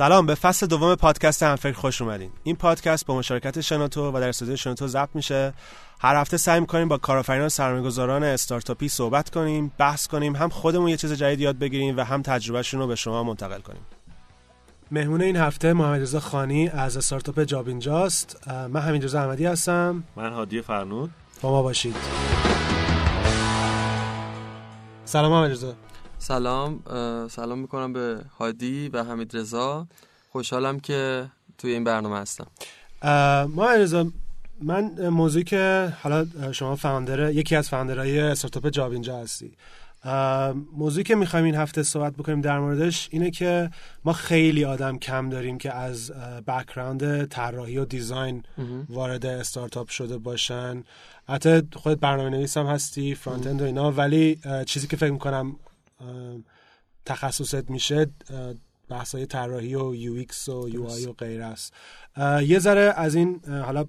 سلام به فصل دوم پادکست همفکر خوش اومدین. این پادکست با مشارکت شنوتو و در استودیو شنوتو ضبط میشه. هر هفته سعی می‌کنیم با کارآفرینان سرمایه‌گذاران استارتاپی صحبت کنیم بحث کنیم هم خودمون یه چیز جدید یاد بگیریم و هم تجربهشون رو به شما منتقل کنیم. مهمون این هفته محمد رضا خانی از استارتاپ جاب اینجاست من همین رضا احمدی هستم. من هادی فرنود. با ما باشید. سلام محمد رضا سلام سلام می‌کنم به هادی و حمید رضا. خوشحالم که توی این برنامه هستم. ما رضا من موضوعی که حالا شما فاوندر یکی از فاوندرهای استارتاپ جاب اینجا هستی موضوعی که می‌خوایم این هفته صحبت بکنیم در موردش اینه که ما خیلی آدم کم داریم که از background طراحی و design وارد استارتاپ شده باشن. حتی خودت برنامه نویس هم هستی front end و اینا ولی چیزی که فکر می‌کنم تخصصت میشه بحثای طراحی و UX و UI و غیره است. یه ذره از این حالا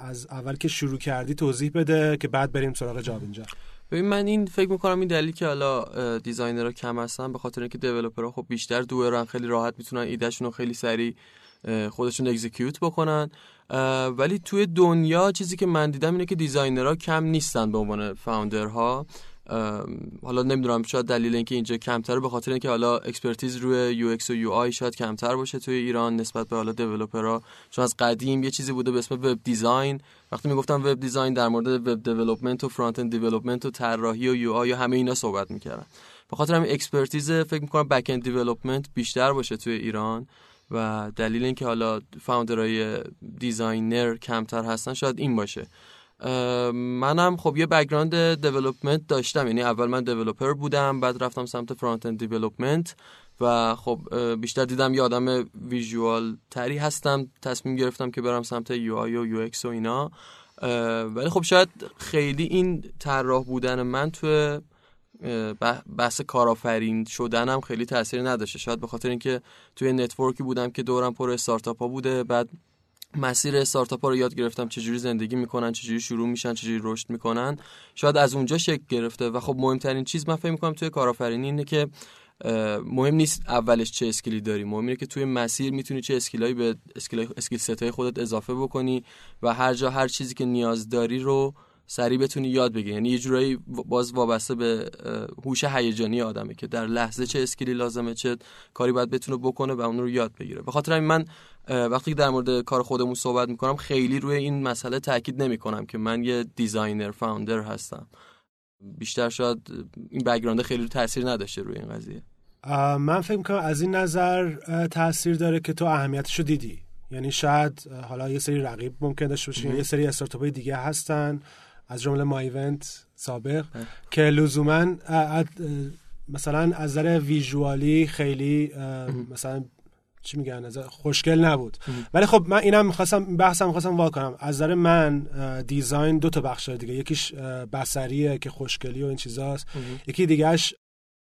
از اول که شروع کردی توضیح بده که بعد بریم سراغ جاب اینجا. ببین من این فکر می‌کنم این دلیلی که حالا designer ها کم هستن به خاطر اینکه developer ها خب بیشتر دورن خیلی راحت می‌تونن ایدهشون رو خیلی سریع خودشون execute بکنن. ولی توی دنیا چیزی که من دیدم اینه که designer ها کم نیستن به عنوان founder ها. حالا نمی‌دونم شاید دلیل اینکه اینجا کمتره به خاطر اینکه حالا expertise روی UX و UI شاید کمتر باشه توی ایران نسبت به حالا developer ها چون از قدیم یه چیزی بوده به اسم web design وقتی می‌گفتم web design در مورد web development و front end development و طراحی و UI و همه اینا صحبت می‌کردن به خاطر همین expertise فکر می‌کنم back end development بیشتر باشه توی ایران و دلیل اینکه حالا founder های designer کمتر هستن شاید این باشه. منم خب یه background development داشتم. یعنی اول من developer بودم بعد رفتم سمت front end و خب بیشتر دیدم یه آدم visual تری هستم. تصمیم گرفتم که برم سمت UI و U و اینا. ولی خب شاید خیلی این طراح بودن من تو بحث کارآفرین شدنم خیلی تاثیر نداشته. شاید به خاطر اینکه توی network ی بودم که دورم پر استارتاپ ها بوده بعد مسیر استارتاپ رو یاد گرفتم. چجوری زندگی می‌کنن چجوری شروع میشن چجوری رشد می‌کنن. شاید از اونجا شکل گرفته و خب مهمترین چیز من فکر می‌کنم توی کارآفرینی اینه که مهم نیست اولش چه skill ی داری. مهم اینه که توی مسیر می‌تونی چه skill ایی به skill skill set ای خودت اضافه بکنی و هر جا هر چیزی که نیاز داری رو سریع بتونی یاد بگیری. یعنی یه جورایی باز وابسته به هوش هیجانی آدمه که در لحظه چه skill ی لازمه چه کاری باید بتونه بکنه و اون رو یاد بگیره. به خاطر من وقتی که در مورد کار خودمون صحبت می‌کنم خیلی روی این مسئله تاکید نمی‌کنم که من یه designer founder هستم. بیشتر شاید این background خیلی تاثیر نداشته روی این قضیه. من فکر می‌کنم از این نظر تاثیر داره که تو اهمیتشو دیدی. یعنی شاید حالا یه سری رقیب ممکن داشته باشه یه سری استارتاپ دیگه هستن. از جمله ما ایونت سابق که لزوما مثلا از نظر ویژوالی خیلی مثلا چی میگن از خوشگل نبود. ولی خب من اینم می‌خواستم بحثم می‌خواستم وا کنم. از نظر من دیزاین دو تا بخش دیگه. یکیش بصریه که خوشگلی و این چیزاست. یکی دیگهش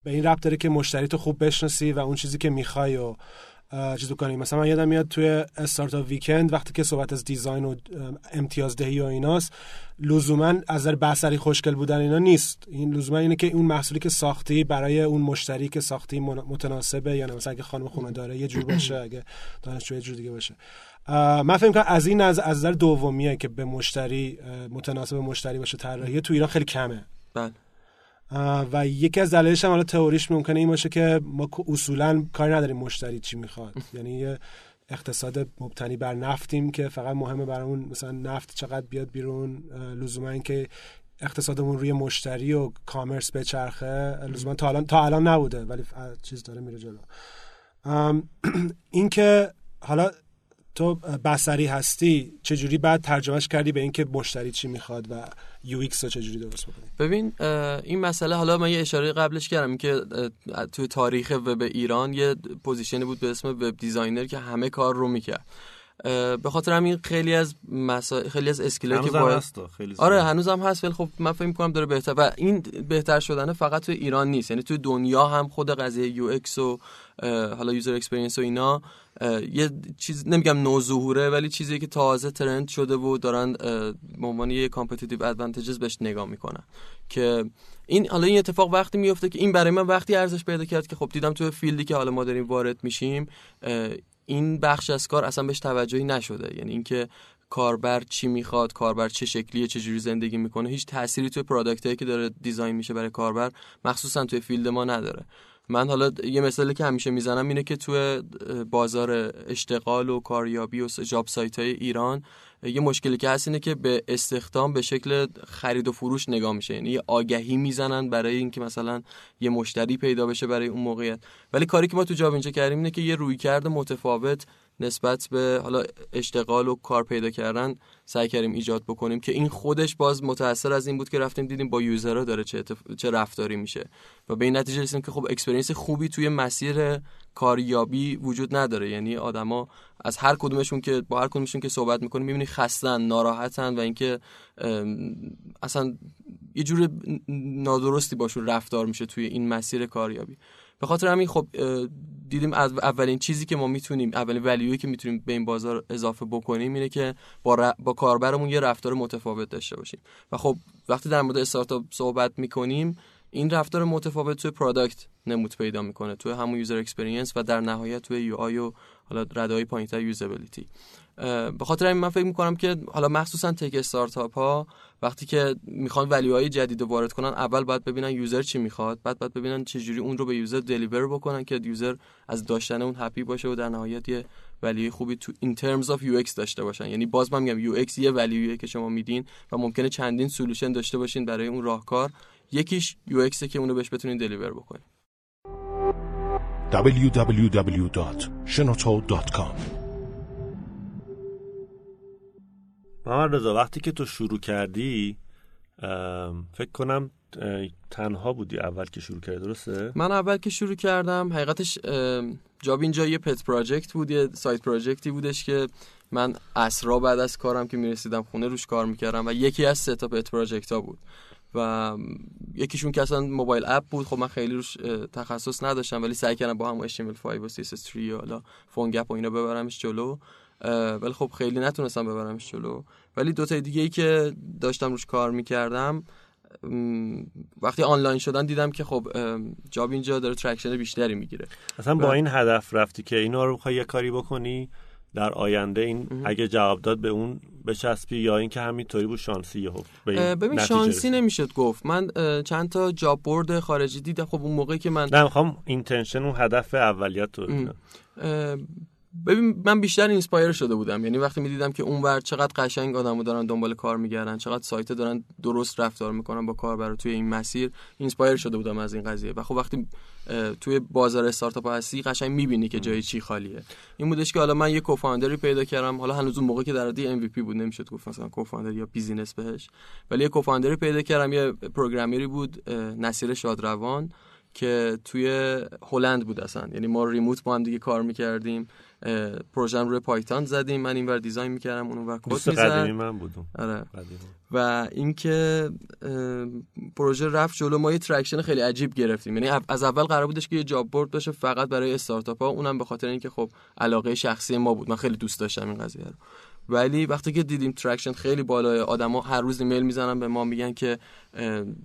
به این ربط داره که مشتری تو خوب بشناسی و اون چیزی که می‌خوای و چیز کنی مثلا من یادم میاد توی استارتاپ ویکند وقتی که صحبت از دیزاین و امتیازدهی و ایناست لزوما از نظر بصری خوشگل بودن اینا نیست. این لزوما اینه که اون محصولی که ساختی برای اون مشتری که ساختی متناسبه یا مثلا اگه خانم خونه داره یه جور باشه. اگه دانشجو یه جور دیگه باشه. من فکر می‌کنم از این از نظر دومیه که به مشتری متناسب مشتری باشه طراحی تو ایران خیلی کمه. بله. و یکی از دلایلش هم حالا تئوریش ممکنه این باشه که ما اصولا کاری نداریم مشتری چی می‌خواد. یعنی یه اقتصاد مبتنی بر نفتیم که فقط مهمه برامون مثلا نفت چقدر بیاد بیرون لزوما اینکه اقتصادمون روی مشتری و کامرس بچرخه لزوما تا الان تا الان نبوده ولی چیز داره میره جلو. اینکه حالا تو بصری هستی چجوری بعد ترجمهش کردی به اینکه مشتری چی می‌خواد و UX رو چجوری درست بکنی؟ ببین این مسئله حالا من یه اشاره قبلش کردم که توی تاریخ وب ایران یه position ی بود به اسم web designer که همه کار رو می‌کرد. به خاطر همین خیلی از مسا... خیلی از skill که باید خیلی آره هنوزم هست ولی خب من فکر می‌کنم داره بهتر. و این بهتر شدن فقط تو ایران نیست. یعنی تو دنیا هم خود قضیه UX و حالا user experience و اینا. یه چیز نمیگم نوظهوره ولی چیزی که تازه trend شده و دارن به عنوان یه competitive advantages بهش نگاه می‌کنن. که این حالا این اتفاق وقتی میفته که این برای من وقتی ارزش پیدا کرد که خب دیدم تو field ی که حالا ما داریم وارد میشیم این بخش از کار اصلا بهش توجهی نشده. یعنی اینکه کاربر چی می‌خواد کاربر چه شکلیه چه جوری زندگی می‌کنه هیچ تأثیری توی product که داره design میشه برای کاربر مخصوصا توی field ما نداره. من حالا یه مثالی که همیشه می‌زنم اینه که توی بازار اشتغال و کاریابی و job site های ایران یه مشکلی که هست اینه که به استخدام به شکل خرید و فروش نگاه میشه. یعنی یه آگهی می‌زنن برای اینکه مثلا یه مشتری پیدا بشه برای اون موقعیت. ولی کاری که ما تو جاب اینجا کردیم اینه که یه رویکرد متفاوت نسبت به حالا اشتغال و کار پیدا کردن سعی کردیم ایجاد بکنیم که این خودش باز متاثر از این بود که رفتیم دیدیم با user ها داره چه, چه رفتاری میشه. و به این نتیجه رسیدیم که خب experience خوبی توی مسیر کاریابی وجود نداره. یعنی آدما از هر کدومشون که با هر کدومشون که صحبت می‌کنیم می‌بینی خستن ناراحتن و اینکه اصلا یه جور نادرستی باشون رفتار میشه توی این مسیر کاریابی. به خاطر همین خب دیدیم از اولین چیزی که ما می‌تونیم اولین value ی که می‌تونیم به این بازار اضافه بکنیم اینه که با, با کاربرمون یه رفتار متفاوت داشته باشیم. و خب وقتی در مورد استارتاپ صحبت می‌کنیم این رفتار متفاوت توی product نمود پیدا می‌کنه توی همون user experience و در نهایت توی UI و حالا رده‌های پایینتر usability به خاطر این من فکر می‌کنم که حالا مخصوصا tech startup ها وقتی که می‌خوان value های جدید رو وارد کنن اول باید ببینن user چی می‌خواد بعد باید ببینن چجوری اون رو به user deliver بکنن که user از داشتن اون happy باشه و در نهایت یه value خوبی تو in terms of U داشته باشن. یعنی باز من میگم یو ایکس یه ولیویه که شما میدین و ممکنه چندین solution داشته باشین برای اون راهکار یکیش UX ه که اونو بهش بتونین deliver بکنین. www.shenoto.com محمد رضا وقتی که تو شروع کردی فکر کنم تنها بودی اول که شروع کردی درسته؟ من اول که شروع کردم حقیقتش جاب اینجا یه pet project بود یه side project ی بودش که من عصرا بعد از کارم که می‌رسیدم خونه روش کار می‌کردم و یکی از سه تا pet project ها بود و یکیشون که اصلا mobile app بود خب من خیلی روش تخصص نداشتم ولی سعی کردم با هم HTML5 و CSS3 و حالا PhoneGap و اینا ببرمش جلو ولی خب خیلی نتونستم ببرمش جلو. ولی دو تا دیگه ای که داشتم روش کار می‌کردم وقتی آنلاین شدن دیدم که خب جابینجا داره traction بیشتری می‌گیره. اصلا با این هدف رفتی که اینا رو بخوای یه کاری در آینده این اگه جواب داد به اون بچسبی یا اینکه همینطوری بود شانسی ببین شانسی نمی‌شد گفت. من چند تا job board خارجی دیدم. خب اون موقعی که من نه می‌خوام intention اون هدف اولیت تو ببین من بیشتر inspire شده بودم. یعنی وقتی می‌دیدم که اونور چقدر قشنگ آدمو دارن دنبال کار میگردن چقدر سایت دارن درست رفتار می‌کنن با کاربر توی این مسیر inspire شده بودم از این قضیه. و خب وقتی توی بازار استارتاپ هستی قشنگ می‌بینی که جای چی خالیه. این بودش که حالا من یه co-founder ی پیدا کردم. حالا هنوز اون موقع که در DM بود نمی‌شد گفت مثلا co-founder یا business بهش. ولی یه co-founder ی پیدا کردم. یه programmer ی بود نصیر شادروان که توی هلند بود اصلا. یعنی ما remote با هم دیگه کار می‌کردیم. پروژه روی Python زدیم. من اینور design می‌کردم اون ور کد می‌زدم من بودم. آره. و اینکه پروژه رفت جلو. ما یه traction خیلی عجیب گرفتیم. یعنی از اول قرار بودش که یه job board باشه فقط برای استارتاپ ها اونم به خاطر اینکه خب علاقه شخصی ما بود. من خیلی دوست داشتم این قضیه رو. ولی وقتی که دیدیم traction خیلی بالای آدما هر روز ایمیل می‌زنن به ما میگن که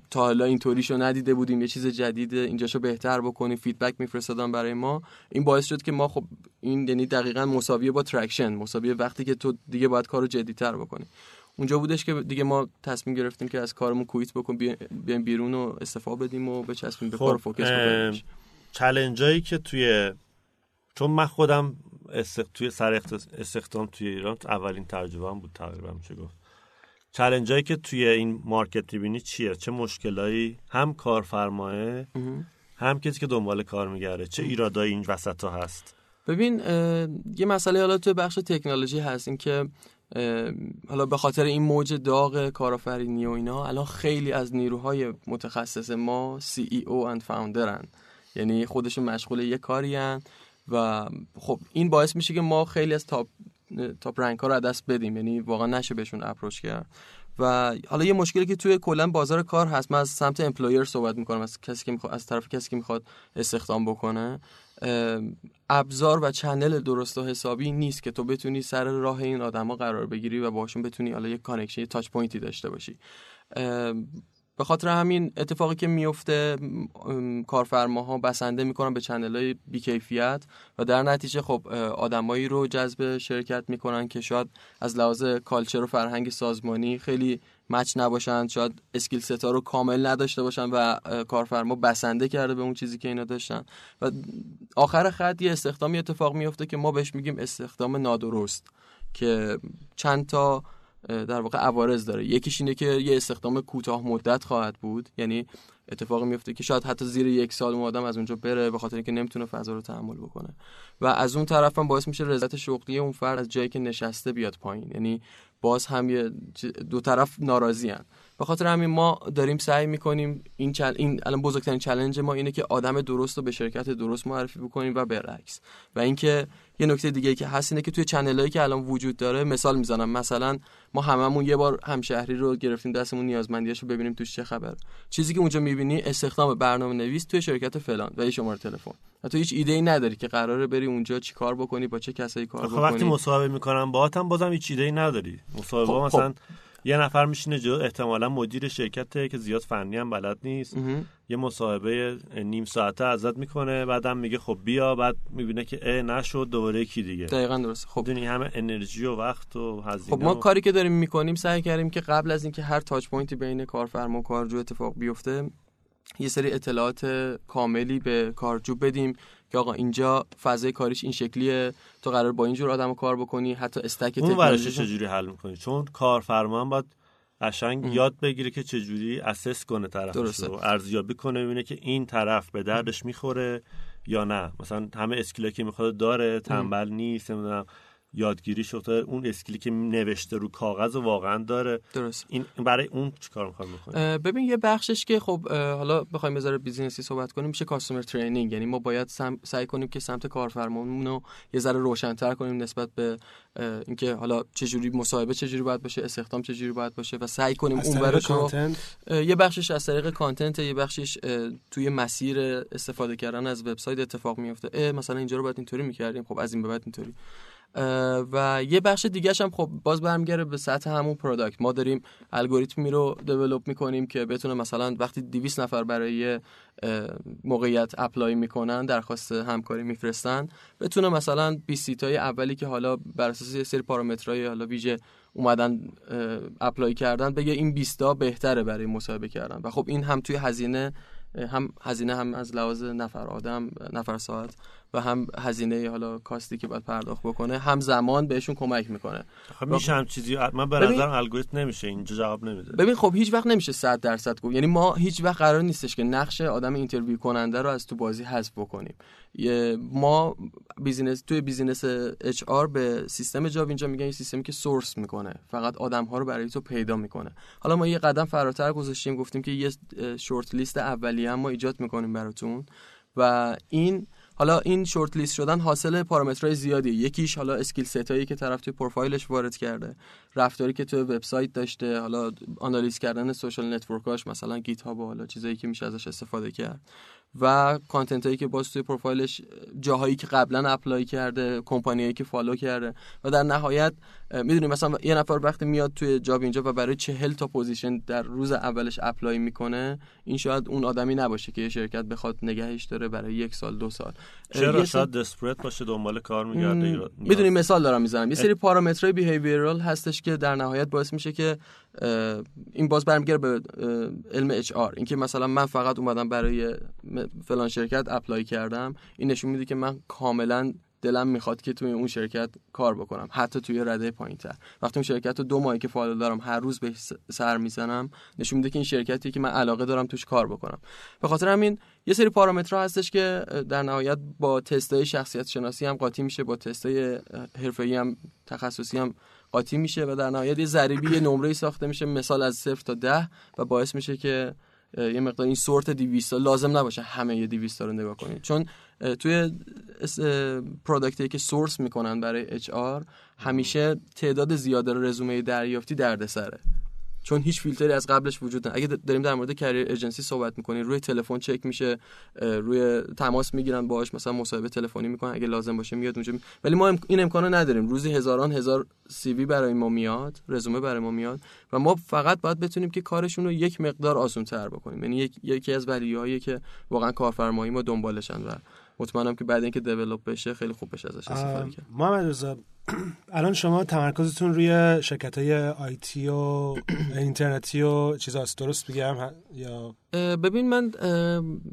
تا حالا اینطوریشو ندیده بودیم یه چیز جدیده اینجاشو بهتر بکنیم feedback میفرستادن برای ما. این باعث شد که ما خب این یعنی دقیقا مساویه با traction مساویه وقتی که تو دیگه باید کارو جدیتر بکنی. اونجا بودش که دیگه ما تصمیم گرفتیم که از کارمون کویت بکن بیایم بیرون و استفاده بدیم و بچسبیم به کار فوکس بکنیم چالنجایی که توی چون من خودم توی سر استخدام توی ایران اولین تجربه هم بود تقریبا میشه گفت. چلنجایی که توی این مارکت می‌بینی چیه؟ چه مشکلایی؟ هم کارفرماه هم کسی که دنبال کار میگره چه ایرادایی این وسط ها هست؟ ببین یه مسئله حالا توی بخش تکنولوژی هست این که حالا به خاطر این موج داغ کارآفرینی و اینا الان خیلی از نیروهای متخصص ما CEO اند founder ان یعنی خودشون مشغول یه کاری و خب این باعث میشه که ما خیلی از top top rank ها رو دست بدیم. یعنی واقعا نشه بهشون approach کرد. و حالا یه مشکلی که توی کلا بازار کار هست. من از سمت employer صحبت می‌کنم. از کسی که می‌خواد از طرف کسی که می‌خواد استخدام بکنه. ابزار و channel درست و حسابی نیست که تو بتونی سر راه این آدما قرار بگیری و باشون بتونی حالا یه connection یه touch point ی داشته باشی. به خاطر همین اتفاقی که میفته کارفرماها بسنده می‌کنن به channel های بیکیفیت و در نتیجه خب آدمایی رو جذب شرکت می‌کنن که شاید از لحاظ culture و فرهنگ سازمانی خیلی match نباشن شاید skill set ا رو کامل نداشته باشن و کارفرما بسنده کرده به اون چیزی که اینا داشتن. و آخر خط یه استخدامی اتفاق میفته که ما بهش میگیم استخدام نادرست که چند تا در واقع عوارض داره. یکیش اینه که یه استخدام کوتاه مدت خواهد بود. یعنی اتفاق میفته که شاید حتی زیر یک سال اون آدم از اونجا بره به خاطر اینکه نمی‌تونه فضا رو تحمل بکنه. و از اون طرف هم باعث میشه رضایت شغلی اون فرد از جایی که نشسته بیاد پایین. یعنی باز هم یه دو طرف ناراضی هن. به خاطر همین ما داریم سعی می‌کنیم این چل... این الان بزرگترین چلنج ما اینه که آدم درست رو به شرکت درست معرفی بکنیم و برعکس. و اینکه یه نکته دیگه که هست اینه که توی چنلایی که الان وجود داره مثال می‌زنم. مثلا ما هممون یه بار همشهری رو گرفتیم دستمون نیازمندیاش رو ببینیم توش چه خبر. چیزی که اونجا می‌بینی استخدام برنامه نویس توی شرکت فلان و یه شماره تلفن. تو هیچ ایده ای نداری که قراره بری اونجا چیکار بکنی با چه کسایی کار بکنی وقتی مصاحبه می‌کنم باهات هم بازم هیچ ایده ای نداری. مصاحبه خب، مثلا خب. یه نفر میشینه جو احتمالا مدیر شرکته که زیاد فنی هم بلد نیست. یه مصاحبه نیم ساعته ازت می‌کنه بعدم میگه خب بیا بعد می‌بینه که اه نشد دوباره کی دیگه. دقیقا درست خب. دونی همه انرژی و وقت و هزینه خب ما کاری که داریم می‌کنیم سعی کردیم که قبل از اینکه هر تاچ پوینتی بین کارفرما و کارجو اتفاق بیفته یه سری اطلاعات کاملی به کارجو بدیم. که آقا اینجا فضای کاریش این شکلیه تو قرار با اینجور آدم کار بکنی حتی stack اون ورشه چجوری حل می‌کنی؟ چون کارفرما باید قشنگ یاد بگیره که چجوری assess کنه طرفش رو. ارزیابی کنه ببینه که این طرف به دردش می‌خوره یا نه. مثلا همه skill ا که می‌خواد داره تنبل نیست نمی‌دونم. یادگیری شده اون skill ی که نوشته رو کاغذ واقعا داره. درست. این برای اون چیکار می‌خوام بکنیم ببین یه بخشش که خب حالا بخوایم بذاره business ی صحبت کنیم میشه customer training. یعنی ما باید سعی کنیم که سمت کارفرمامون رو یه ذره روشنتر کنیم نسبت به اینکه حالا چجوری مصاحبه چجوری باید باشه استخدام چجوری باید باشه و سعی کنیم اون رو یه بخشش از طریق content یه بخشش توی مسیر استفاده کردن از وبسایت اتفاق میفته مثلا اینجا رو باید اینطوری می‌کردیم. خب از این به بعد اینطوری. و یه بخش دیگه هم خب باز برمیگره به سطح همون product ما داریم الگوریتمی رو develop می‌کنیم که بتونه مثلا وقتی 200 نفر برای موقعیت apply می‌کنن درخواست همکاری میفرستن بتونه مثلا 20 تای اولی که حالا بر اساس یه سری پارامترهای حالا ویژه اومدن apply کردن بگه این 20 تا بهتره برای مصاحبه کردن. و خب این هم توی هزینه هم هزینه هم از لحاظ نفر آدم نفر ساعت و هم هزینه حالا cost ی که باید پرداخت بکنه هم زمان بهشون کمک می‌کنه. خب میشه هم چیزی من به نظرم الگوریتم نمیشه اینجا جواب نمیده. ببین خب هیچ وقت نمیشه 100 درصد گفت. یعنی ما هیچ وقت قرار نیستش که نقش آدم interview کننده رو از تو بازی حذف بکنیم. ما business توی business HR به سیستم جابینجا میگن این سیستمی که source می‌کنه. فقط آدم ها رو برای تو پیدا می‌کنه. حالا ما یه قدم فراتر گذاشتیم گفتیم که یه shortlist اولیه ما ایجاد می‌کنیم براتون. و این حالا این shortlist شدن حاصل پارامترهای زیادی. یکیش حالا skill set ایی که طرف توی پروفایلش وارد کرده. رفتاری که توی وبسایت داشته حالا analyze کردن social network اش مثلا GitHub و حالا چیزایی که میشه ازش استفاده کرد. و content هایی که باز توی پروفایلش جاهایی که قبلا apply کرده کمپانیایی که follow کرده و در نهایت می‌دونی مثلا یه نفر وقتی میاد توی جابینجا و برای چهل تا position در روز اولش apply می‌کنه این شاید اون آدمی نباشه که یه شرکت بخواد نگهش داره برای یک سال دو سال. چرا؟ شاید desperate باشه دنبال کار میگرده می‌دونی مثال دارم می‌زنم. یه سری پارامترهای behavioral هستش که در نهایت باعث میشه که این باز برمیگره به علم HR. اینکه مثلا من فقط اومدم برای فلان شرکت apply کردم این نشون میده که من کاملا دلم می‌خواد که توی اون شرکت کار بکنم حتی توی رده پایین تر وقتی اون شرکت رو دو ماهی که follow دارم هر روز بهش سر می‌زنم نشون میده که این شرکتی که من علاقه دارم توش کار بکنم. به خاطر همین یه سری پارامترها هستش که در نهایت با تستای شخصیت شناسی هم قاطی میشه با تستای حرفه‌ای هم تخصصی هم قاطی میشه و در نهایت یه ضریبی یه نمره ساخته میشه مثال از صفر تا ده و باعث میشه که یه مقدار این sort 200 لازم نباشه همه یه 200 رو نگاه کنید چون توی product ی که source می‌کنن برای HR همیشه تعداد زیاد رزومه دریافتی دردسره. چون هیچ فیلتری از قبلش وجود نداره. اگه داریم در مورد career agency صحبت می‌کنیم روی تلفن چک میشه روی تماس می‌گیرن باهاش مثلا مصاحبه تلفنی می‌کنن اگه لازم باشه میاد اونجا. ولی ما این امکانو نداریم. روزی هزاران هزار سی وی برای ما میاد رزومه برای ما میاد و ما فقط باید بتونیم که کارشون رو یک مقدار آسان تر بکنیم. یعنی یکی از ولیهایی که واقعا کارفرمایی ما دنبالشن و مطمئنم که بعد اینکه دیولپ بشه خیلی خوب بشه ازش استفاده کرد. محمد رضا الان شما تمرکزتون روی شرکت های آیتی و اینترنتی و چیزاست درست بگم یا؟ ببین من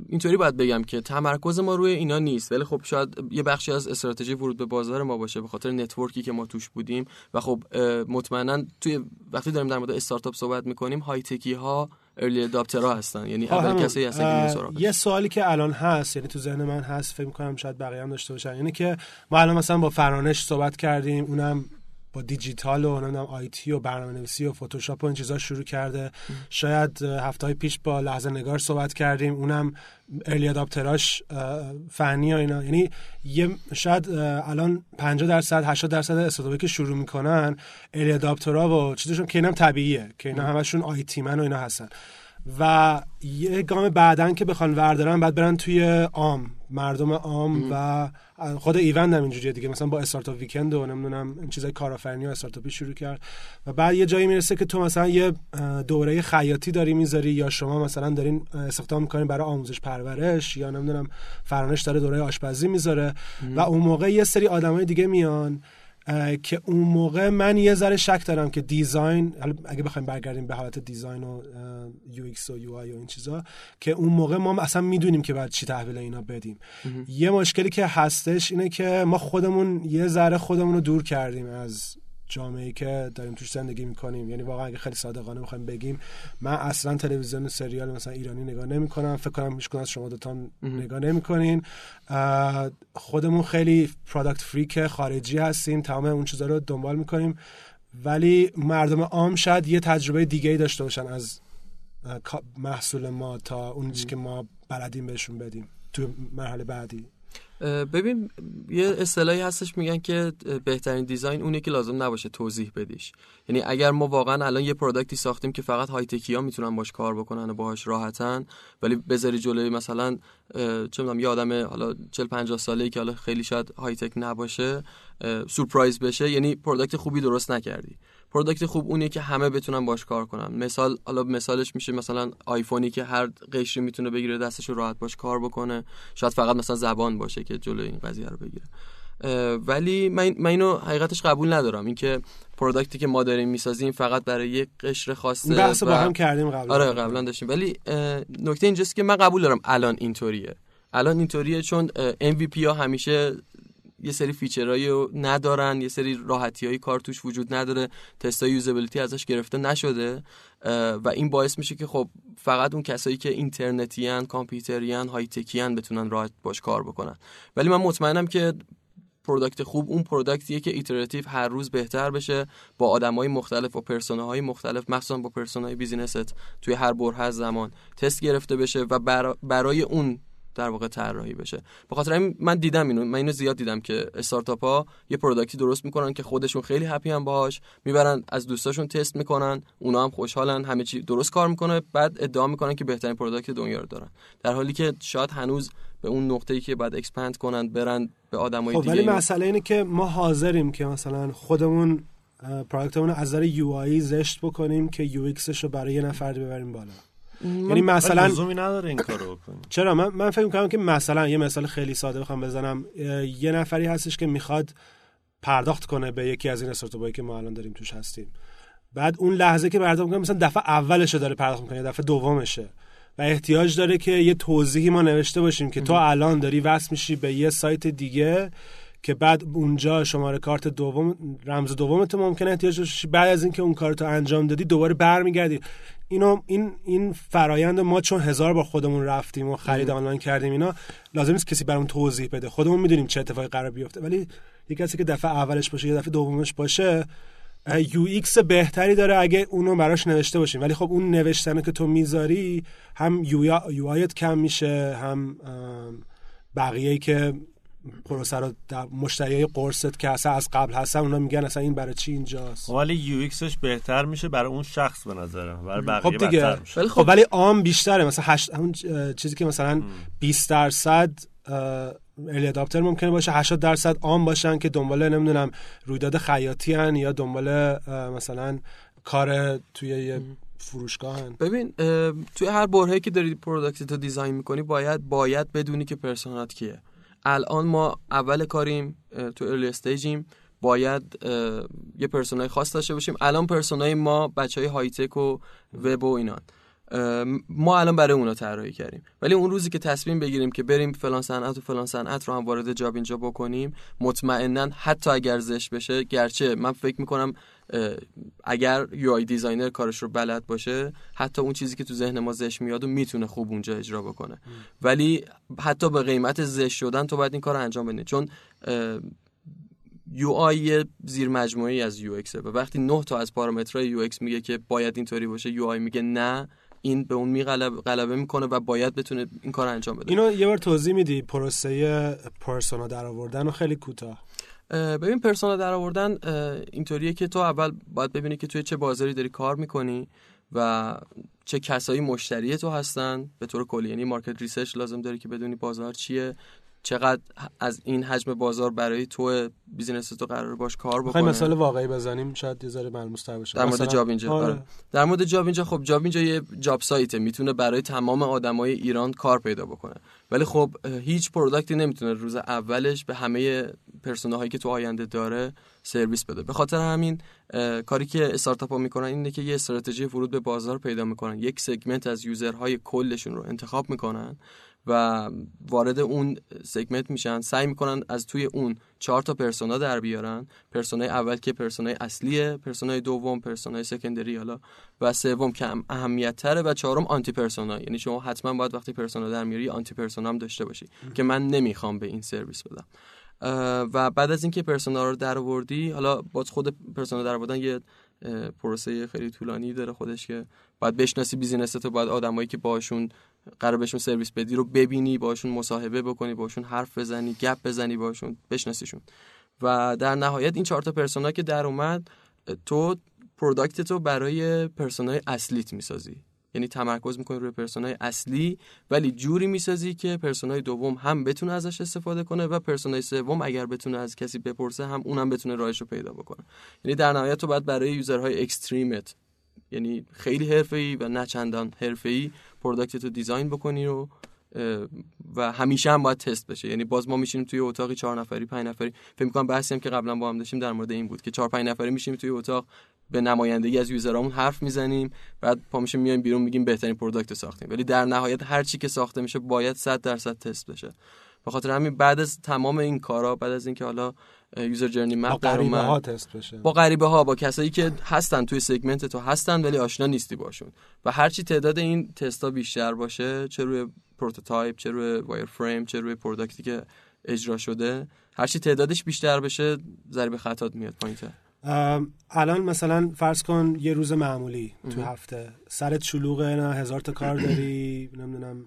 اینطوری باید بگم که تمرکز ما روی اینا نیست. ولی خب شاید یه بخشی از استراتژی ورود به بازار ما باشه به خاطر network ی که ما توش بودیم. و خب مطمئنا توی وقتی داریم در مورد استارتاپ صحبت می‌کنیم high tech ی ها early adopter ها هستن. یعنی اول کسی هستن که یه سوالی که الان هست یعنی تو ذهن من هست فکر می‌کنم شاید بقیه هم داشته باشن یعنی که ما الان مثلا با فرانش صحبت کردیم اونم با دیجیتال و نمی‌دونم IT و برنامه نویسی و فتوشاپ و این چیزا شروع کرده. شاید هفته های پیش با لحظه نگار صحبت کردیم. اونم ارلی اداپتراش فنی و اینا. یعنی یه شاید الان 50 درصد 80 درصد استفاده که شروع می‌کنن ارلی اداپترا و چیزشون که اینم طبیعیه که اینا همشون آیتی من و اینا هستن. و یه گام بعدن که بخوان وردارن بعد برن توی عام مردم عام و خود ایوند هم اینجوریه دیگه. مثلا با استارتاپ ویکند و نمی‌دونم این چیزای کارآفرینی و استارتاپی شروع کرد. و بعد یه جایی می‌رسه که تو مثلا یه دوره خیاطی داری می‌ذاری یا شما مثلا دارین استخدام می‌کنین برای آموزش پرورش یا نمی‌دونم فرانش داره دوره آشپزی می‌ذاره. و اون موقع یه سری آدمای دیگه میان که اون موقع من یه ذره شک دارم که design اگه بخوایم برگردیم به حالت design و UX و UI و این چیزا که اون موقع ما اصلا می‌دونیم که بعد چی تحویل اینا بدیم. یه مشکلی که هستش اینه که ما خودمون یه ذره خودمون رو دور کردیم از جامعه که داریم توش زندگی می‌کنیم. یعنی واقعا اگه خیلی صادقانه بخوایم بگیم من اصلا تلویزیون سریال مثلا ایرانی نگاه نمی‌کنم. فکر کنم هیچ از شما دوتا نگاه نمی‌کنین. خودمون خیلی product freak خارجی هستیم. تمام اون چیزا رو دنبال می‌کنیم. ولی مردم عام شاید یه تجربه دیگه ای داشته باشن از محصول ما تا اون که ما بلدیم بهشون بدیم. تو مرحله بعدی. ببین یه اصطلاحی هستش میگن که بهترین design اونه که لازم نباشه توضیح بدیش. یعنی اگر ما واقعا الان یه product ی ساختیم که فقط high tech ی ها می‌تونن باش کار بکنن و باهاش راحتن ولی بذاری جلوی مثلا چه می‌دونم یه آدم حالا 40 50 ساله ای که حالا خیلی شاید high tech نباشه سورپرایز بشه یعنی product خوبی درست نکردی. product خوب اونیه که همه بتونن باش کار کنن. مثال حالا مثالش میشه مثلا آیفونی که هر قشری می‌تونه بگیره دستش رو راحت باش کار بکنه. شاید فقط مثلا زبان باشه که جلوی این قضیه رو بگیره. ولی من, من اینو حقیقتش قبول ندارم. اینکه product ی که ما داریم می‌سازیم فقط برای یک قشر خاصه بحث با هم کردیم قبلا. آره قبلا داشتیم. ولی نکته اینجاست که من قبول دارم الان اینطوریه. الان اینطوریه چون MVP ها همیشه یه سری feature هایی ندارن یه سری راحتی های کار توش وجود نداره تستای usability ازش گرفته نشده و این باعث میشه که خب فقط اون کسایی که اینترنتیان کامپیوتریان high tech یان بتونن راحت باش کار بکنن. ولی من مطمئنم که product خوب اون product یه که iterative هر روز بهتر بشه با آدمای مختلف و persona های مختلف مخصوصا با persona ی business ت توی هر برهه زمان تست گرفته بشه و برای اون در واقع طراحی بشه. به خاطر این من دیدم اینو من اینو زیاد دیدم که استارتاپ ها یه product ی درست می‌کنن که خودشون خیلی happy هم باهاش می‌برن از دوستاشون تست می‌کنن اونا هم خوشحالن همه چی درست کار می‌کنه بعد ادعا می‌کنن که بهترین product دنیا رو دارن. در حالی که شاید هنوز به اون نقطه‌ای که بعد expand کنن برن به آدمای خب دیگه ولی مسئله اینه که ما حاضریم که مثلا خودمون product مون از نظر UI زشت بکنیم که UX رو برای یه نفر ببریم بالا. یعنی مثلا لزومی نداره این کارو بکنیم چرا؟ من من فکر می‌کنم که مثلا یه مثال خیلی ساده بخوام بزنم. یه نفری هستش که می‌خواد پرداخت کنه به یکی از این استارتاپایی که ما الان داریم توش هستیم. بعد اون لحظه که پرداخت می‌کنه مثلا دفعه اولشه داره پرداخت می‌کنه دفعه دومشه. و احتیاج داره که یه توضیحی ما نوشته باشیم که تو الان داری وصل میشی به یه سایت دیگه که بعد اونجا شماره کارت دوم رمز دومت ممکنه احتیاج داشته بعد از اینکه اون کارتو انجام دادی دوباره برمیگردی. اینو این این فرایند ما چون هزار بار خودمون رفتیم و خرید آنلاین کردیم اینا لازم نیست کسی برامون توضیح بده. خودمون می‌دونیم چه اتفاقی قرار بیفته. ولی یه کسی که دفعه اولش باشه یا دفعه دومش باشه UX بهتری داره اگه اونو براش نوشته باشیم. ولی خب اون نوشتن که تو می‌ذاری هم یو, یو آیت کم میشه هم بقیه که پروسه رو در مشتری قرصت که اصلا از قبل هستن اونا میگن اصلا این برای چی اینجاست؟ ولی یو ایکسش بهتر میشه برای اون شخص به نظرم. برای بقیه خب دیگه میشه. ولی خب خب ولی عام بیشتره. مثلا هشت همون اه، چیزی که مثلا 20 درصد ارلی اداپتر ممکنه باشه 80 درصد عام باشن که دنبال نمی‌دونم رویداد خیاطی هن یا دنبال مثلا کار توی یه فروشگاه هن. ببین توی هر برهه‌ای که داری product رو design می‌کنی باید باید بدونی که persona ت کیه. الان ما اول کاریم تو early stage یم باید یه persona ی خاص داشته باشیم. الان persona ی ما بچه های high tech و وب و اینان ما الان برای اونا طراحی کردیم. ولی اون روزی که تصمیم بگیریم که بریم فلان صنعت و فلان صنعت رو هم وارد جابینجا بکنیم مطمئنا حتی اگر زشت بشه گرچه من فکر می‌کنم اگر UI designer کارش رو بلد باشه حتی اون چیزی که تو ذهن ما زشت میاد و می‌تونه خوب اونجا اجرا بکنه. ولی حتی به قیمت زشت شدن تو باید این کار رو انجام بدی. چون UI یه زیر مجموعه از UX ه و وقتی 9 تا از پارامترهای UX میگه که باید اینطوری باشه UI میگه نه. این به اون میغلب غلبه می‌کنه و باید بتونه این کار انجام بده. اینو یه بار توضیح میدی پروسه persona در آوردن و خیلی کوتاه. اه، ببین persona در آوردن اینطوریه که تو اول باید ببینی که توی چه بازاری داری کار می‌کنی و چه کسایی مشتری تو هستن. به طور کلی یعنی market research لازم داری که بدونی بازار چیه. چقدر از این حجم بازار برای تو business تو قرار باش کار بکنه. مثال واقعی بزنیم؟ شاید یه ذره ملموس‌تر باشه در مورد جاب اینجا آره. آره. در مورد جاب اینجا خب جاب اینجا یه job site ه می‌تونه برای تمام آدمای ایران کار پیدا بکنه. ولی خب هیچ product ی نمی‌تونه روز اولش به همه persona هایی که تو آینده داره سرویس بده. به خاطر همین کاری که استارتاپ ها می‌کنن اینه که یه استراتژی ورود به بازار پیدا می‌کنن. یک segment از user های کلشون رو انتخاب می‌کنن و وارد اون segment میشن. سعی می‌کنن از توی اون چهار تا persona در بیارن. persona ی اول که persona ی اصلیه persona ی دوم persona ی secondary حالا و سوم که کم اهمیت تره و چهارم anti persona یعنی شما حتما باید وقتی persona در میاری anti persona هم داشته باشی که من نمی‌خوام به این سرویس بدم. و بعد از اینکه persona رو در آوردی حالا با خود persona در آوردن یه پروسه خیلی طولانی داره خودش که باید بشناسی business تو باید آدمایی که باشون قرار بهشون سرویس بدی رو ببینی باشون مصاحبه بکنی باشون حرف بزنی گپ بزنی باشون بشناسیشون. و در نهایت این چهار تا persona که در اومد تو product تو برای persona ی اصلیت می‌سازی. یعنی تمرکز می‌کنی روی persona ی اصلی ولی جوری می‌سازی که persona ی دوم هم بتونه ازش استفاده کنه و persona ی سوم اگر بتونه از کسی بپرسه هم اونم بتونه راهش رو پیدا بکنه. یعنی در نهایت تو باید برای user های extreme ت یعنی خیلی حرفه‌ای و نه چندان حرفه‌ای product تو design بکنی و اه، و همیشه هم باید تست بشه. یعنی باز ما میشینیم توی اتاقی چهار نفری پنج نفری. فکر می‌کنم بحثی هم که قبلا با هم داشتیم در مورد این بود که چهار پنج نفری میشیم توی اتاق به نمایندگی از user امون حرف می‌زنیم. بعد پا میشیم میایم بیرون میگیم بهترین product ساختیم. ولی در نهایت هر چی که ساخته میشه باید 100 درصد تست بشه. به خاطر همین بعد از تمام این کارا بعد از اینکه حالا user journey map در اومد با غریبه ها تست بشه. با غریبه ها با کسایی که هستن توی segment تو هستن ولی آشنا نیستی باشون. و هرچی تعداد این تستا بیشتر باشه چه روی prototype چه روی wireframe چه روی product ی که اجرا شده هرچی تعدادش بیشتر بشه ضریب خطات میاد پایینتر. الان مثلا فرض کن یه روز معمولی تو هفته. سرت شلوغه نه هزار تا کار داری نمی‌دونم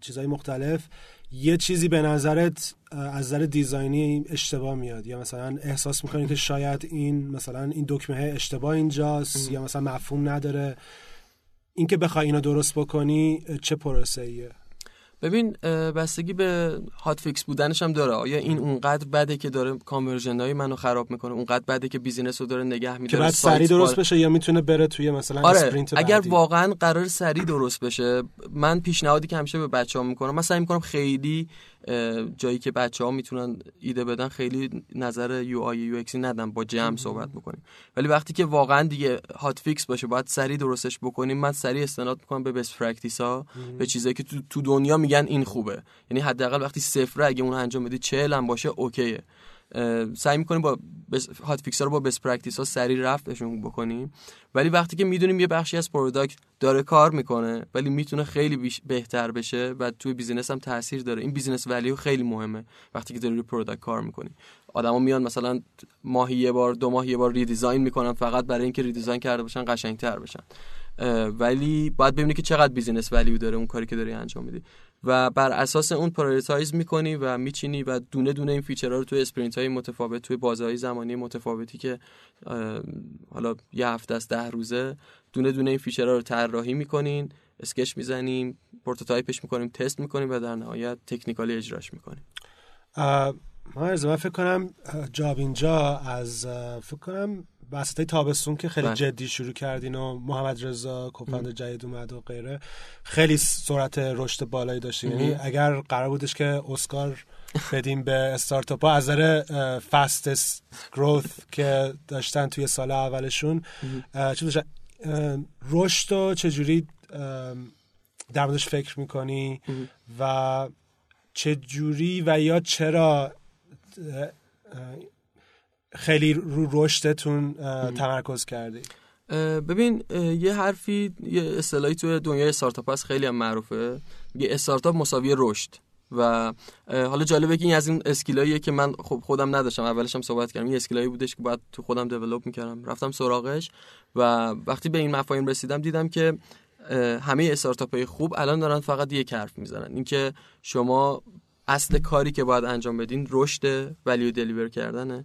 چیزای مختلف. یه چیزی به نظرت از نظر دیزاینی اشتباه میاد؟ یا مثلا احساس می‌کنی که شاید این مثلا این دکمه اشتباه اینجاست؟ یا مثلا مفهوم نداره؟ اینکه بخوای اینو درست بکنی چه پروسه ایه ببین بستگی به hotfix بودنش هم داره آیا این اونقدر بده که داره conversion های منو خراب می‌کنه اونقدر بده که business رو داره نگه که میداره بعد سریع درست بشه یا می‌تونه بره توی مثلا آره sprint اگر بعدی؟ واقعا قرار سریع درست بشه من پیشنهادی که همیشه به بچه ها می‌کنم من سعی می‌کنم خیلی جایی که بچه ها می‌تونن ایده بدن خیلی نظر UI UX ی ندن با جمع صحبت بکنیم. ولی وقتی که واقعا دیگه hotfix باشه باید سریع درستش بکنیم من سریع استناد می‌کنم به best practice ها به چیزایی که تو, دنیا میگن این خوبه. یعنی حداقل وقتی صفر اگه اون انجام بدی 40 هم باشه okay ه. سعی می‌کنیم با بس hotfix رو با best practice ها سریع رفعشون بکنیم. ولی وقتی که می‌دونیم یه بخشی از product داره کار می‌کنه ولی می‌تونه خیلی بیش بهتر بشه و توی business هم تاثیر داره. این business value خیلی مهمه وقتی که داری روی product کار می‌کنی آدما میان مثلا ماهی یه بار دو ماه یه بار redesign می‌کنن فقط برای اینکه redesign کرده باشن قشنگتر بشن. ولی باید ببینی که چقدر business value داره اون کاری که داری انجام میدی. و بر اساس اون prioritize می‌کنی و میچینی و دونه دونه این feature ها رو توی sprint های متفاوت توی بازه‌های زمانی متفاوتی که حالا یه هفته است ده روزه دونه دونه این feature ها رو طراحی می‌کنین sketch می‌زنیم prototype ش می‌کنیم تست می‌کنیم و در نهایت technically اجراش می‌کنیم. من فکر کنم جاب اینجا از فکر کنم وسط تابستون که خیلی بله. جدی شروع کردین و محمد رضا کوفند جدید اومد و غیره. خیلی سرعت رشد بالایی داشتین. یعنی اگر قرار بودش که اسکار بدیم به استارتاپ ها از نظر فستست گروث که داشتن توی سال اولشون چه رشد و چجوری در موردش فکر می‌کنی و چجوری و یا چرا خیلی رو رشدتون تمرکز کردی. ببین یه حرفی یه اصطلاحی توی دنیای استارتاپ هست خیلی هم معروفه. میگه استارتاپ مساوی رشد. و حالا جالبه که این از این اسکیلاییه که من خب خودم نداشتم. اولش هم صحبت کردم. این اسکیلایی بودش که باید تو خودم دیولپ می‌کردم. رفتم سراغش و وقتی به این مفاهیم رسیدم دیدم که همه استارتاپ های خوب الان دارن فقط یک حرف می‌زنن. اینکه شما اصل کاری که باید انجام بدین رشد value deliver کردنه.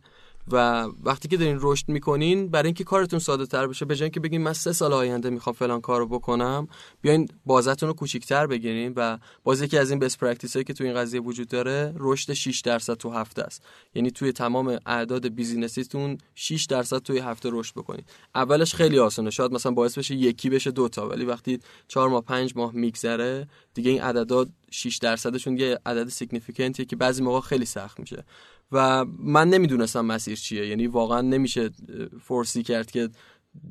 و وقتی که دارین رشد می‌کنین برای اینکه کارتون ساده تر بشه به جای اینکه بگین من سه سال آینده می‌خوام فلان کارو بکنم بیاین بازه‌تون رو کوچیک‌تر بگیرین و باز یکی از این best practice هایی که تو این قضیه وجود داره رشد 6 درصد تو هفته است. یعنی توی تمام اعداد business یتون 6 درصد توی هفته رشد بکنین. اولش خیلی آسونه. شاید مثلا باعث بشه یکی بشه دوتا ولی وقتی 4 ماه 5 ماه میگذره دیگه این عددا 6 درصدشون یه عدد سیگنیفیکنتیه که بعضی موقع خیلی سخت میشه. و من نمی‌دونستم مسیر چیه. یعنی واقعا نمیشه فورسی کرد که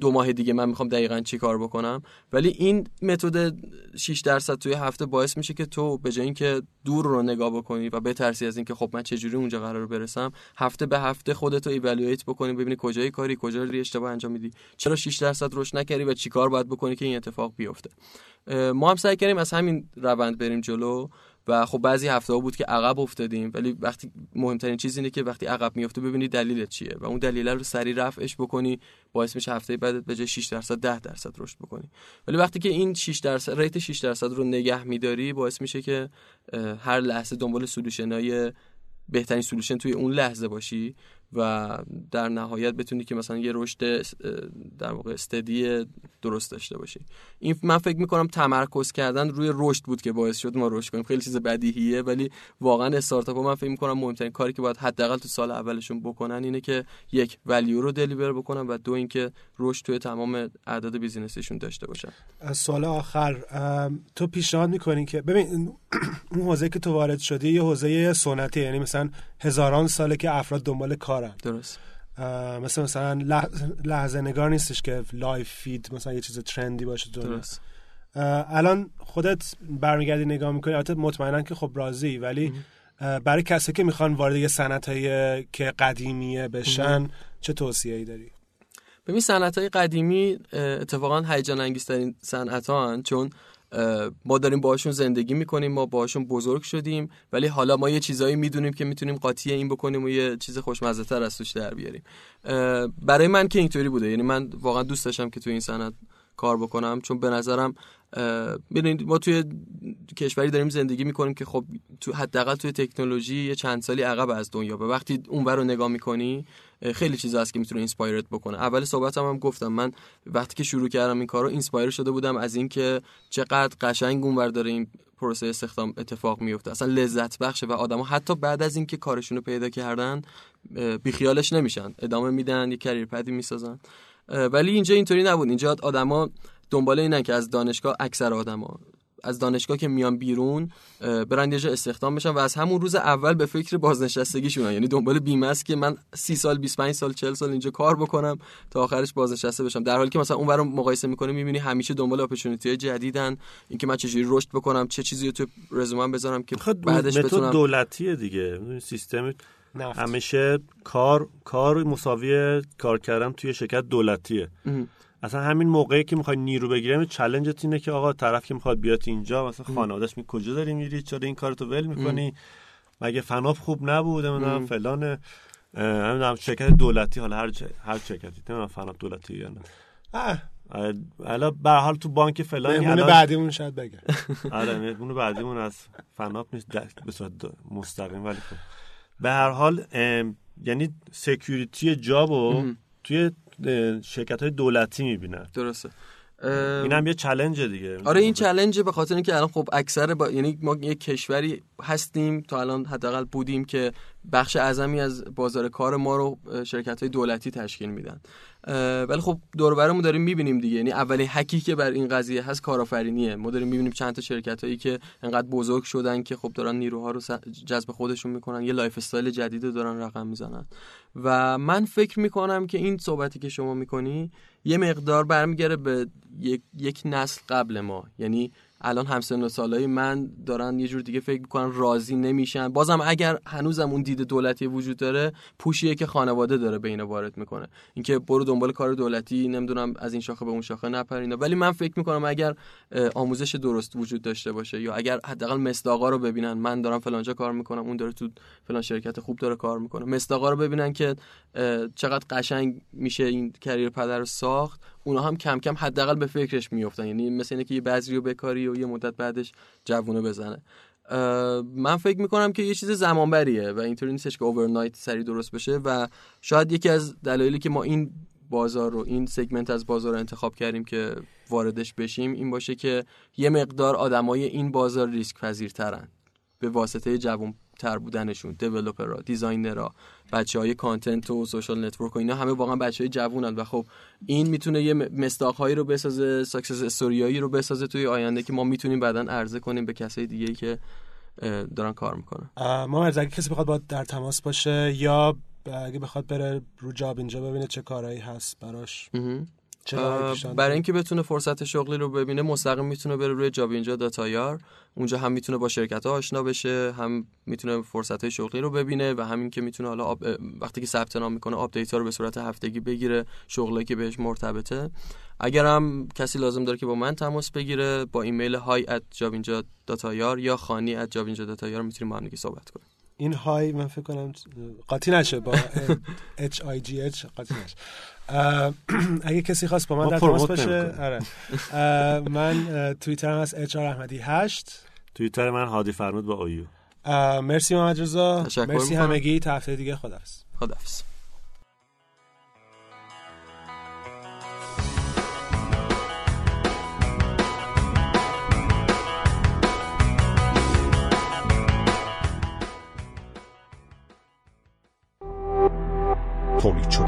دو ماه دیگه من می‌خوام دقیقا چی کار بکنم. ولی این متد 6 درصد توی هفته باعث میشه که تو به جای اینکه دور رو نگاه بکنی و بترسی از اینکه خب من چجوری اونجا قرار برسم هفته به هفته خودتو ایوالویت بکنی ببینی کجای کاری کجا داری اشتباه انجام میدی. چرا 6 درصد رشد نکردی و چیکار باید بکنی که این اتفاق بیفته؟ ما هم سعی کردیم از همین روند بریم جلو. و خب بعضی هفته ها بود که عقب افتادیم ولی وقتی مهمترین چیز اینه که وقتی عقب میفته ببینی دلیل چیه و اون دلیل رو سریع رفعش بکنی باعث میشه هفته بعد به جای 6 درصد 10 درصد رشد بکنی. ولی وقتی که این 6 درصد rate 6 درصد رو نگه میداری باعث میشه که هر لحظه دنبال solution های بهترین solution توی اون لحظه باشی. و در نهایت بتونی که مثلا یه رشد در واقع استدی درست داشته باشی. این من فکر می‌کنم تمرکز کردن روی رشد بود که باعث شد ما رشد کنیم. خیلی چیز بدیهیه ولی واقعا استارتاپ من فکر می‌کنم مهمترین کاری که باید حداقل تو سال اولشون بکنن اینه که یک ولیو رو دلیور بکنن و دو اینکه رشد توی تمام اعداد بیزینسشون داشته باشن. سال آخر تو پیشنهاد می‌کنی که ببین اون حوزه که تو وارد شدی یه حوزه سنتی یعنی مثلا هزاران ساله که افراد دنبال کارن. درست. مثلا مثلا لحظه نگار نیستش که live feed مثلا یه چیز trend ی باشه درست. الان خودت برمیگردی نگاه می‌کنی البته مطمئنا که خب راضی ولی برای کسی که می‌خوان وارد یه صنعت که قدیمیه بشن چه توصیه ای داری؟ ببین صنعت های قدیمی اتفاقا هیجان انگیزترین صنعت ها چون ما داریم باهاشون زندگی می‌کنیم ما باهاشون بزرگ شدیم ولی حالا ما یه چیزایی می‌دونیم که می‌تونیم قاطی این بکنیم و یه چیز خوشمزه تر از توش در بیاریم. برای من که اینطوری بوده. یعنی من واقعا دوست داشتم که تو این صنعت کار بکنم چون به نظرم ببینید ما توی کشوری داریم زندگی می‌کنیم که خب تو حداقل توی تکنولوژی یه چند سالی عقب از دنیا به وقتی اونور رو نگاه می‌کنی خیلی چیز هست که می‌تونه inspire ت بکنه. اول صحبتم هم, هم گفتم من وقتی که شروع کردم این کارو inspire شده بودم از اینکه چقدر قشنگ اونور داره این پروسه استخدام اتفاق میفته اصلا لذت بخشه و آدما حتی بعد از اینکه کارشون رو پیدا کردن بیخیالش نمیشن. ادامه میدن یه کریر پدی می‌سازن. ولی اینجا اینطوری نبود. اینجا آدما دنبال اینن که از دانشگاه اکثر آدما از دانشگاه که میان بیرون برن یه جا استخدام بشن و از همون روز اول به فکر بازنشستگیشونن. یعنی دنبال بیمه است که من 30 سال 25 سال 40 سال اینجا کار بکنم تا آخرش بازنشسته بشم. در حالی که مثلا اون برو مقایسه می‌کنه می‌بینی همیشه دنبال اپورتونتی جدیدن. اینکه من چجوری رشد بکنم چه چیزی رو تو رزومم بذارم که بعدش بتونم دولتیه دیگه. سیستم همیشه کار کار مساوی کار کردن توی شرکت دولتیه. اصلا همین موقعی که می‌خوای نیرو بگیریم چالنجت اینه که آقا طرف که می‌خواد بیاد اینجا مثلا خانواده‌اش می کجا داری میری؟ چرا این کارتو ول می‌کنی؟ مگه فناف خوب نبود؟ نمی‌دونم فلان نمی‌دونم شرکت دولتی حالا هر هر شرکتی نمی‌دونم فناف دولتی یا نه. حالا به حال تو بانک فلان مهمون بعدیمون شاید بگه. آره مهمون بعدیمون از فناپ نیست به صورت مستقیم ولی خب. به هر حال یعنی security job رو توی شرکت های دولتی می‌بینن. درسته. این هم یه challenge دیگه. آره این challenge ه به خاطر اینکه الان خب اکثر با... یعنی ما یک کشوری هستیم تا الان حداقل بودیم که بخش اعظمی از بازار کار ما رو شرکت های دولتی تشکیل میدن. ولی خب دور و برمون داریم می‌بینیم دیگه. یعنی اولین حکی که بر این قضیه هست کارآفرینیه. ما داریم می‌بینیم چند تا شرکت هایی که انقدر بزرگ شدن که خب دارن نیروها رو جذب خودشون می‌کنن. یه lifestyle جدید رو دارن رقم می‌زنن. و من فکر می‌کنم که این صحبتی که شما می‌کنی یه مقدار برمیگرده به یک نسل قبل ما. یعنی الان همسن و سالای من دارن یه جور دیگه فکر می‌کنن راضی نمیشن. بازم اگر هنوزم اون دید دولتی وجود داره پوشیه که خانواده داره به اینا وارد می‌کنه. اینکه برو دنبال کار دولتی نمی‌دونم از این شاخه به اون شاخه نپر اینا ولی من فکر می‌کنم اگر آموزش درست وجود داشته باشه یا اگر حداقل مصداقا رو ببینن من دارم فلانجا کار می‌کنم اون داره تو فلان شرکت خوب داره کار می‌کنه. مصداقا رو ببینن که چقدر قشنگ میشه این کریر پدر ساخت. اونا هم کم کم حداقل به فکرش میفتن یعنی مثل اینه که یه بذری رو بکاری و یه مدت بعدش جوونه بزنه. من فکر می‌کنم که یه چیز زمانبریه و اینطوری نیستش که اوورنایت سری درست بشه و شاید یکی از دلایلی که ما این بازار رو این سگمنت از بازار رو انتخاب کردیم که واردش بشیم این باشه که یه مقدار آدمای این بازار ریسک پذیرترن به واسطه جوان تر بودنشون دیولپرها دیزاینرها بچه های کانتنت و سوشال نتورک و اینا همه واقعا بچه های جوونن و خب این می‌تونه یه مستاق رو بسازه ساکسس استوریایی رو بسازه توی آینده که ما می‌تونیم بعدا عرضه کنیم به کسای دیگه که دارن کار می‌کنن. ما اگه کسی بخواد با در تماس باشه یا اگه بخواد بره رو جابینجا ببینه چه کارهایی هست براش. برای؟ اینکه بتونه فرصت شغلی رو ببینه مستقیم می‌تونه بره روی جابینجا dot ir. اونجا هم می‌تونه با شرکت ها آشنا بشه هم می‌تونه فرصت های شغلی رو ببینه و همین که می‌تونه حالا آب... وقتی که ثبت نام می‌کنه update ها رو به صورت هفتگی بگیره شغلی که بهش مرتبطه. اگر هم کسی لازم داره که با من تماس بگیره با ایمیل های at یا خانی at می‌تونیم با هم صحبت کنیم. این های من فکر کنم قاطی نشه با H I G H قاطی نشه. اگه کسی خواست با من در تماس باشه. آره. من توییترم از اچ آر احمدی 8 توییتر من هادی فرمود با اه، مرسی محمد رضا. مرسی. همگی. تا هفته دیگه خداحافظ. خداحافظ.